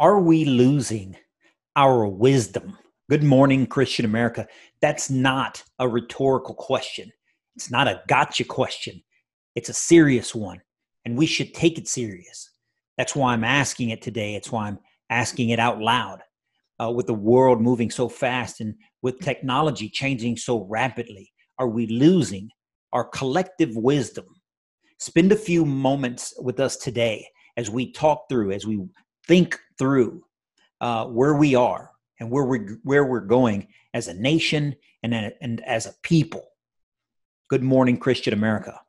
Are we losing our wisdom? Good morning, Christian America. That's not a rhetorical question. It's not a gotcha question. It's a serious one, and we should take it serious. That's why I'm asking it today. It's why I'm asking it out loud. Uh, with the world moving so fast and with technology changing so rapidly, are we losing our collective wisdom? Spend a few moments with us today as we talk through, as we think through uh, where we are and where we're where we're going as a nation and and as a people. Good morning, Christian America.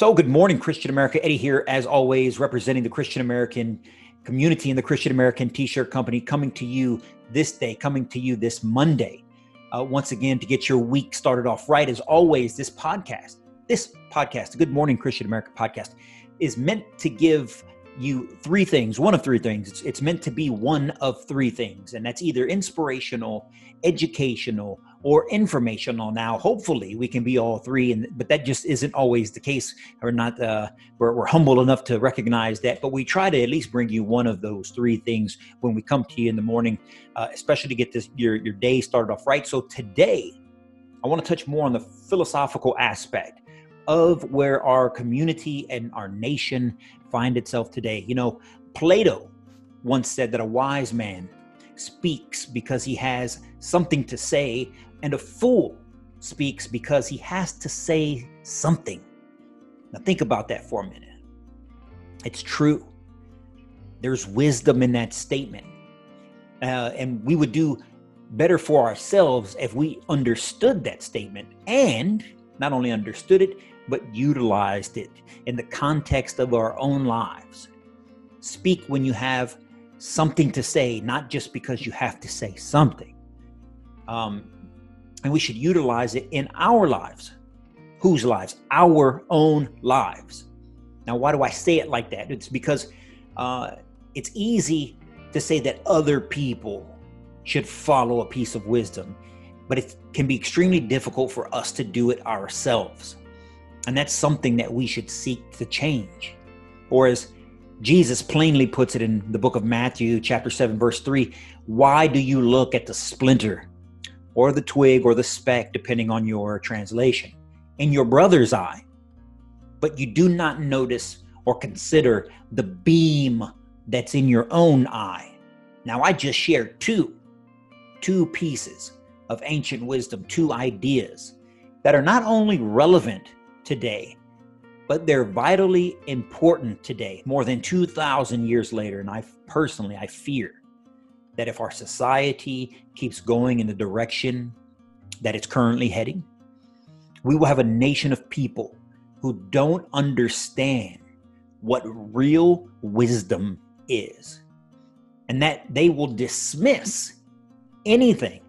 So, good morning, Christian America. Eddie here, as always, representing the Christian American community and the Christian American T shirt company, coming to you this day, coming to you this Monday, uh, once again to get your week started off right. As always, this podcast, this podcast, the Good Morning Christian America podcast, is meant to give you three things one of three things. It's, it's meant to be one of three things and that's either inspirational educational or informational. Now hopefully we can be all three and but that just isn't always the case. We're not uh, we're, we're humble enough to recognize that but we try to at least bring you one of those three things when we come to you in the morning uh, especially to get this your your day started off right. So today i want to touch more on the philosophical aspect of where our community and our nation find itself today you know plato once said that a wise man speaks because he has something to say and a fool speaks because he has to say something. Now, think about that for a minute. It's true. There's wisdom in that statement. Uh, and we would do better for ourselves if we understood that statement and not only understood it, but utilized it in the context of our own lives. Speak when you have something to say, not just because you have to say something. Um, and we should utilize it in our lives. Whose lives? Our own lives. Now, why do I say it like that? It's because uh, it's easy to say that other people should follow a piece of wisdom, but it can be extremely difficult for us to do it ourselves. And that's something that we should seek to change. Or as Jesus plainly puts it in the book of Matthew, chapter 7, verse 3 why do you look at the splinter or the twig or the speck, depending on your translation, in your brother's eye, but you do not notice or consider the beam that's in your own eye. Now, I just shared two, two pieces of ancient wisdom, two ideas that are not only relevant today, but they're vitally important today, more than 2,000 years later. And I personally, I fear that if our society keeps going in the direction that it's currently heading, we will have a nation of people who don't understand what real wisdom is. And that they will dismiss anything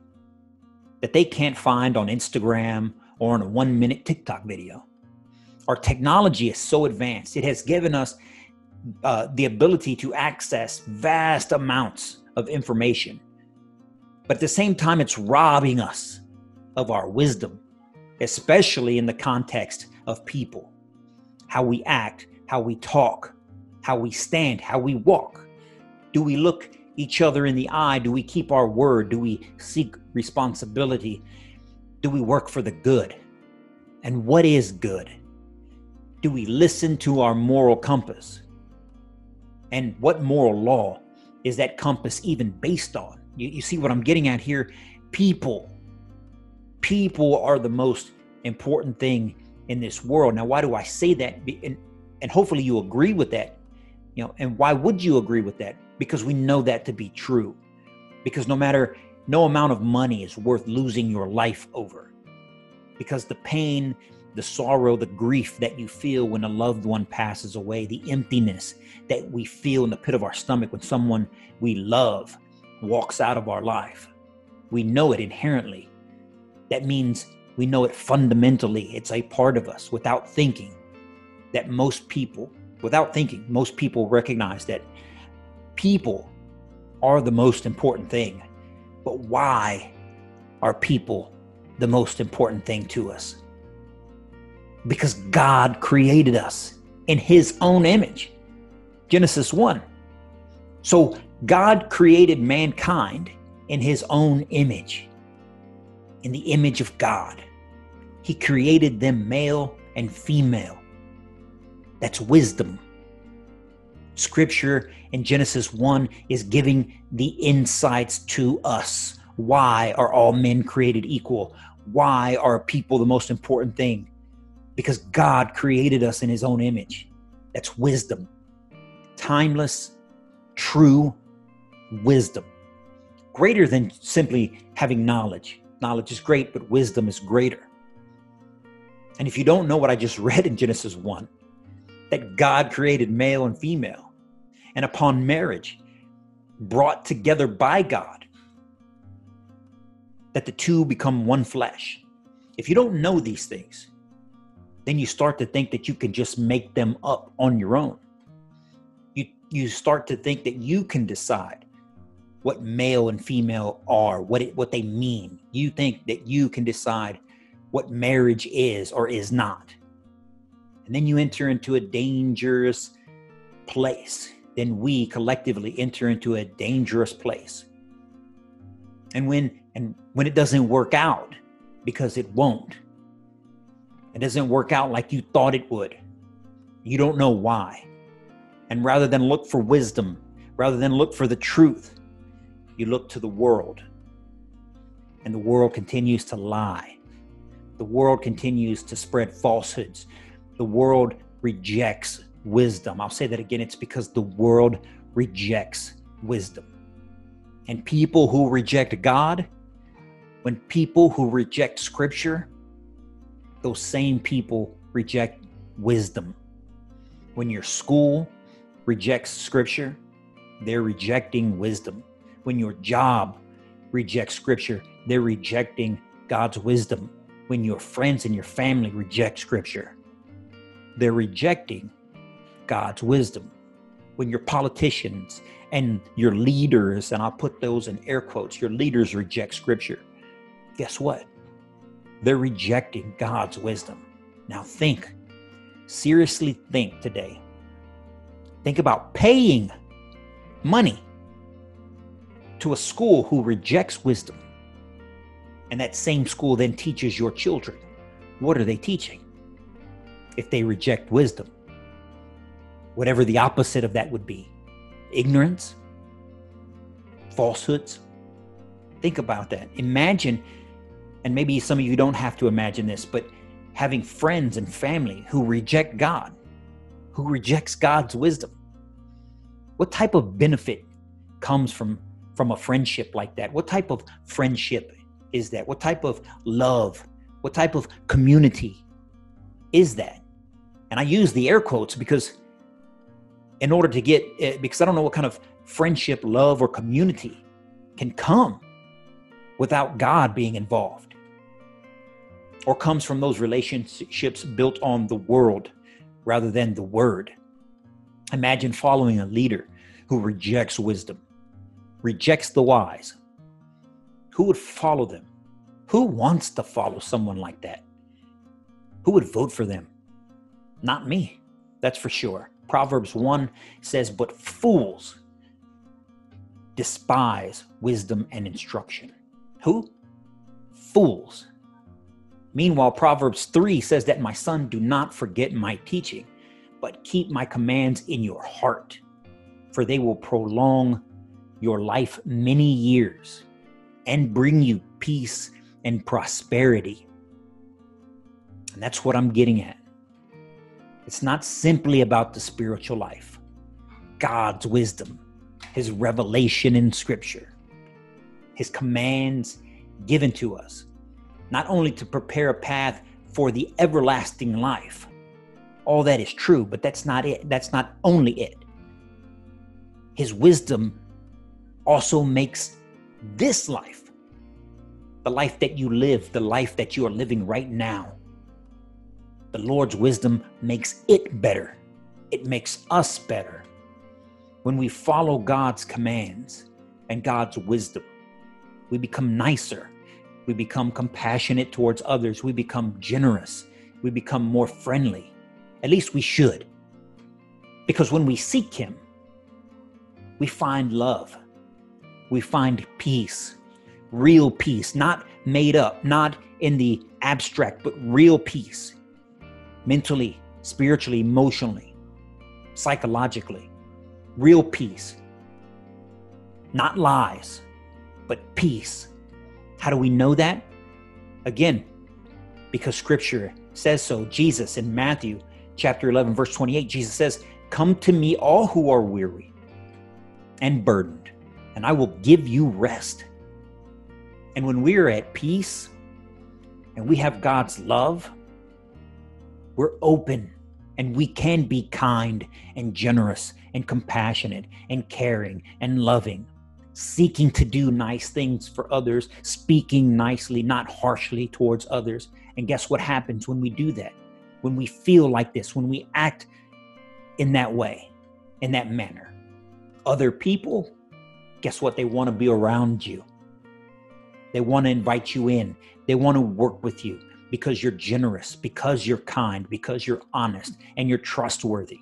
that they can't find on Instagram or in a one minute TikTok video. Our technology is so advanced, it has given us uh, the ability to access vast amounts of information. But at the same time, it's robbing us of our wisdom, especially in the context of people. How we act, how we talk, how we stand, how we walk. Do we look each other in the eye? Do we keep our word? Do we seek responsibility? Do we work for the good? And what is good? Do we listen to our moral compass? And what moral law is that compass even based on? You, you see what I'm getting at here? People. People are the most important thing in this world. Now, why do I say that? And, and hopefully you agree with that. You know, and why would you agree with that? Because we know that to be true. Because no matter no amount of money is worth losing your life over. Because the pain the sorrow, the grief that you feel when a loved one passes away, the emptiness that we feel in the pit of our stomach when someone we love walks out of our life. We know it inherently. That means we know it fundamentally. It's a part of us without thinking. That most people, without thinking, most people recognize that people are the most important thing. But why are people the most important thing to us. Because God created us in his own image. Genesis 1. So God created mankind in his own image, in the image of God. He created them male and female. That's wisdom. Scripture in Genesis 1 is giving the insights to us. Why are all men created equal? Why are people the most important thing? Because God created us in his own image. That's wisdom. Timeless, true wisdom. Greater than simply having knowledge. Knowledge is great, but wisdom is greater. And if you don't know what I just read in Genesis 1, that God created male and female, and upon marriage, brought together by God, that the two become one flesh. If you don't know these things, then you start to think that you can just make them up on your own. You, you start to think that you can decide what male and female are, what it, what they mean. You think that you can decide what marriage is or is not. And then you enter into a dangerous place. Then we collectively enter into a dangerous place. And when and when it doesn't work out, because it won't, it doesn't work out like you thought it would. You don't know why. And rather than look for wisdom, rather than look for the truth, you look to the world. And the world continues to lie. The world continues to spread falsehoods. The world rejects wisdom. I'll say that again. It's because the world rejects wisdom. And people who reject God, when people who reject scripture, those same people reject wisdom. When your school rejects scripture, they're rejecting wisdom. When your job rejects scripture, they're rejecting God's wisdom. When your friends and your family reject scripture, they're rejecting God's wisdom. When your politicians and your leaders, and I'll put those in air quotes, your leaders reject scripture, guess what? They're rejecting God's wisdom. Now think, seriously think today. Think about paying money to a school who rejects wisdom. And that same school then teaches your children. What are they teaching? If they reject wisdom, whatever the opposite of that would be ignorance, falsehoods. Think about that. Imagine and maybe some of you don't have to imagine this, but having friends and family who reject God, who rejects God's wisdom. What type of benefit comes from from a friendship like that? What type of friendship is that? What type of love? What type of community is that? And I use the air quotes because in order to get eh, because I don't know what kind of friendship, love or community can come without God being involved or comes from those relationships built on the world rather than the word. Imagine following a leader who rejects wisdom, rejects the wise. Who would follow them? Who wants to follow someone like that? Who would vote for them? Not me, that's for sure. Proverbs 1 says, But fools despise wisdom and instruction. Who? Fools Meanwhile, Proverbs 3 says that my son, do not forget my teaching, but keep my commands in your heart, for they will prolong your life many years and bring you peace and prosperity. And that's what I'm getting at. It's not simply about the spiritual life, God's wisdom, His revelation in Scripture, His commands given to us not only to prepare a path for the everlasting life. All that is true, but that's not it. That's not only it. His wisdom also makes this life, the life that you live, the life that you are living right now. The Lord's wisdom makes it better. It makes us better. When we follow God's commands and God's wisdom, we become nicer, We become compassionate towards others. We become generous. We become more friendly. At least we should. Because when we seek Him, we find love. We find peace, real peace, not made up, not in the abstract, but real peace, mentally, spiritually, emotionally, psychologically, real peace, not lies, but peace. How do we know that? Again, because scripture says so. Jesus in Matthew chapter 11, verse 28, Jesus says, Come to me, all who are weary and burdened, and I will give you rest. And when we are at peace and we have God's love, we're open and we can be kind and generous and compassionate and caring and loving, seeking to do nice things for others, speaking nicely, not harshly towards others. And guess what happens when we do that? When we feel like this, when we act in that way, in that manner. Other people, guess what? They want to be around you. They want to invite you in. They want to work with you because you're generous, because you're kind, because you're honest, and you're trustworthy,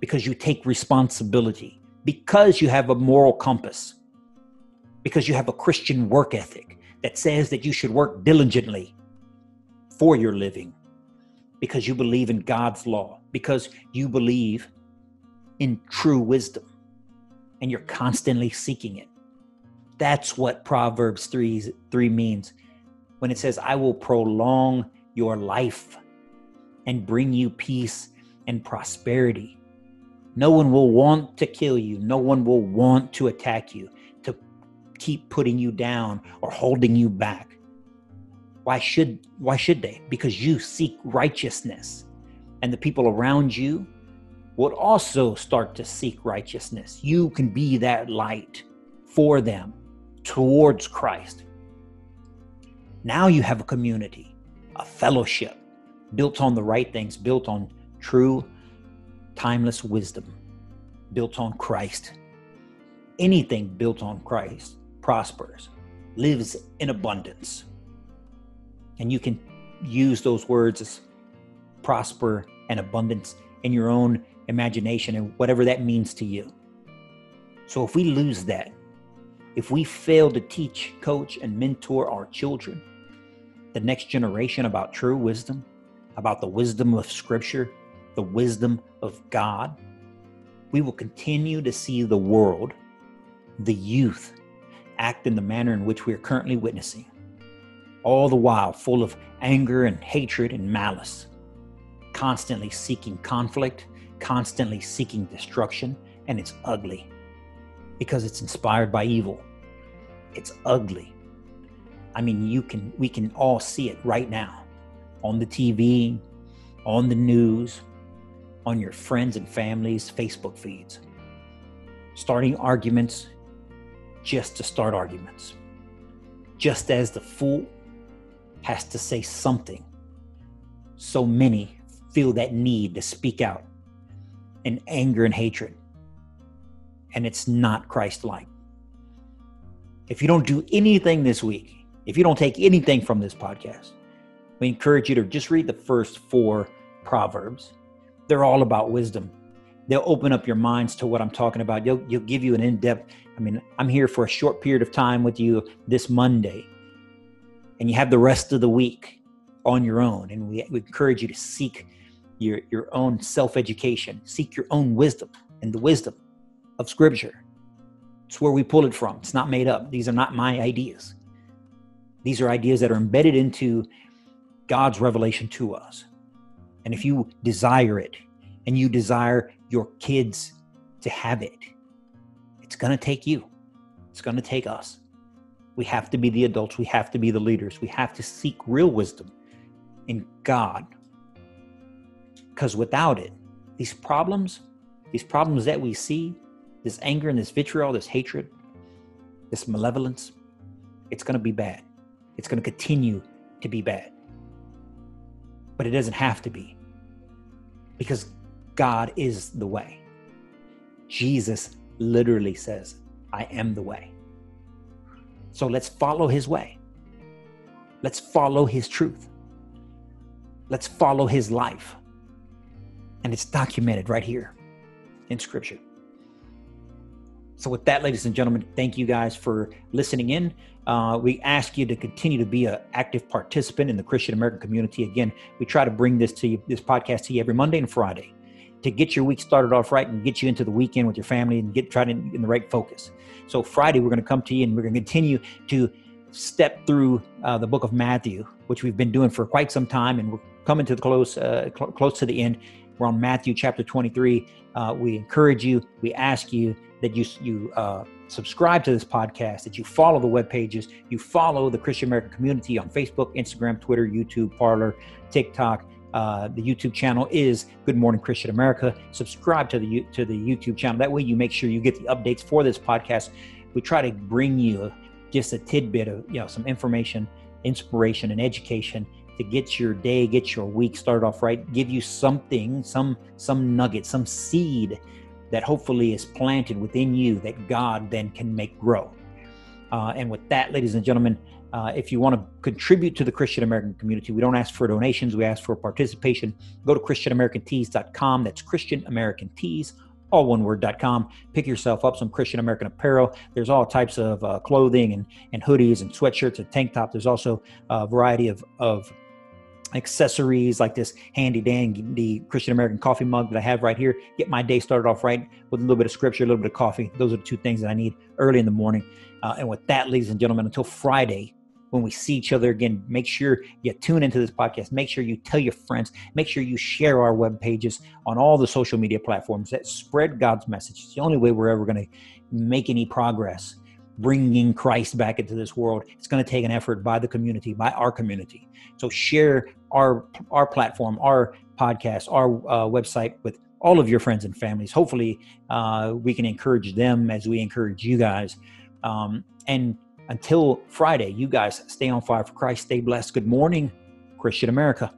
because you take responsibility, because you have a moral compass, because you have a Christian work ethic that says that you should work diligently for your living, because you believe in God's law, because you believe in true wisdom and you're constantly seeking it. That's what Proverbs 3, 3 means when it says, I will prolong your life and bring you peace and prosperity. No one will want to kill you. No one will want to attack you, to keep putting you down or holding you back. Why should why should they? Because you seek righteousness. And the people around you would also start to seek righteousness. You can be that light for them towards Christ. Now you have a community, a fellowship built on the right things, built on true, timeless wisdom, built on Christ. Anything built on Christ prospers, lives in abundance. And you can use those words as prosper and abundance in your own imagination and whatever that means to you. So if we lose that, if we fail to teach, coach, and mentor our children, the next generation about true wisdom, about the wisdom of Scripture, the wisdom of God, we will continue to see the world, the youth, act in the manner in which we are currently witnessing, all the while full of anger and hatred and malice, constantly seeking conflict, constantly seeking destruction, and it's ugly because it's inspired by evil. It's ugly. I mean, you can we can all see it right now on the TV, on the news, on your friends and family's Facebook feeds. Starting arguments just to start arguments. Just as the fool has to say something, so many feel that need to speak out in anger and hatred. And it's not Christ like. If you don't do anything this week, if you don't take anything from this podcast, we encourage you to just read the first four Proverbs. They're all about wisdom. They'll open up your minds to what I'm talking about. You'll, you'll give you an in depth. I mean, I'm here for a short period of time with you this Monday, and you have the rest of the week on your own. And we, we encourage you to seek your, your own self education, seek your own wisdom and the wisdom of Scripture. It's where we pull it from. It's not made up. These are not my ideas. These are ideas that are embedded into God's revelation to us. And if you desire it and you desire your kids to have it, it's going to take you. It's going to take us. We have to be the adults. We have to be the leaders. We have to seek real wisdom in God. Because without it, these problems, these problems that we see, this anger and this vitriol, this hatred, this malevolence, it's going to be bad. It's going to continue to be bad. But it doesn't have to be because God is the way. Jesus literally says, I am the way. So let's follow his way. Let's follow his truth. Let's follow his life. And it's documented right here in scripture. So, with that, ladies and gentlemen, thank you guys for listening in. Uh, we ask you to continue to be an active participant in the Christian American community. Again, we try to bring this to you, this podcast to you every Monday and Friday to get your week started off right and get you into the weekend with your family and get trying to in the right focus. So Friday we're going to come to you and we're going to continue to step through uh, the book of Matthew, which we've been doing for quite some time, and we're coming to the close uh, cl- close to the end. We're on Matthew chapter 23. Uh, we encourage you, we ask you that you you uh, subscribe to this podcast, that you follow the web pages, you follow the Christian American community on Facebook, Instagram, Twitter, YouTube, Parler, TikTok. Uh, the YouTube channel is Good Morning Christian America. Subscribe to the to the YouTube channel. That way, you make sure you get the updates for this podcast. We try to bring you just a tidbit of you know some information, inspiration, and education to get your day, get your week started off right. Give you something, some some nugget, some seed that hopefully is planted within you that God then can make grow. Uh, and with that, ladies and gentlemen, uh, if you want to contribute to the Christian American community, we don't ask for donations, we ask for participation. Go to ChristianAmericanTees.com. That's Christian American Tees, all one word.com. Pick yourself up some Christian American apparel. There's all types of uh, clothing and, and hoodies and sweatshirts and tank top. There's also a variety of, of accessories like this handy dandy Christian American coffee mug that I have right here. Get my day started off right with a little bit of scripture, a little bit of coffee. Those are the two things that I need early in the morning. Uh, and with that, ladies and gentlemen, until Friday, when we see each other again, make sure you tune into this podcast. Make sure you tell your friends. Make sure you share our web pages on all the social media platforms that spread God's message. It's the only way we're ever going to make any progress bringing Christ back into this world. It's going to take an effort by the community, by our community. So share our our platform, our podcast, our uh, website with all of your friends and families. Hopefully, uh, we can encourage them as we encourage you guys. Um, and until Friday, you guys stay on fire for Christ. Stay blessed. Good morning, Christian America.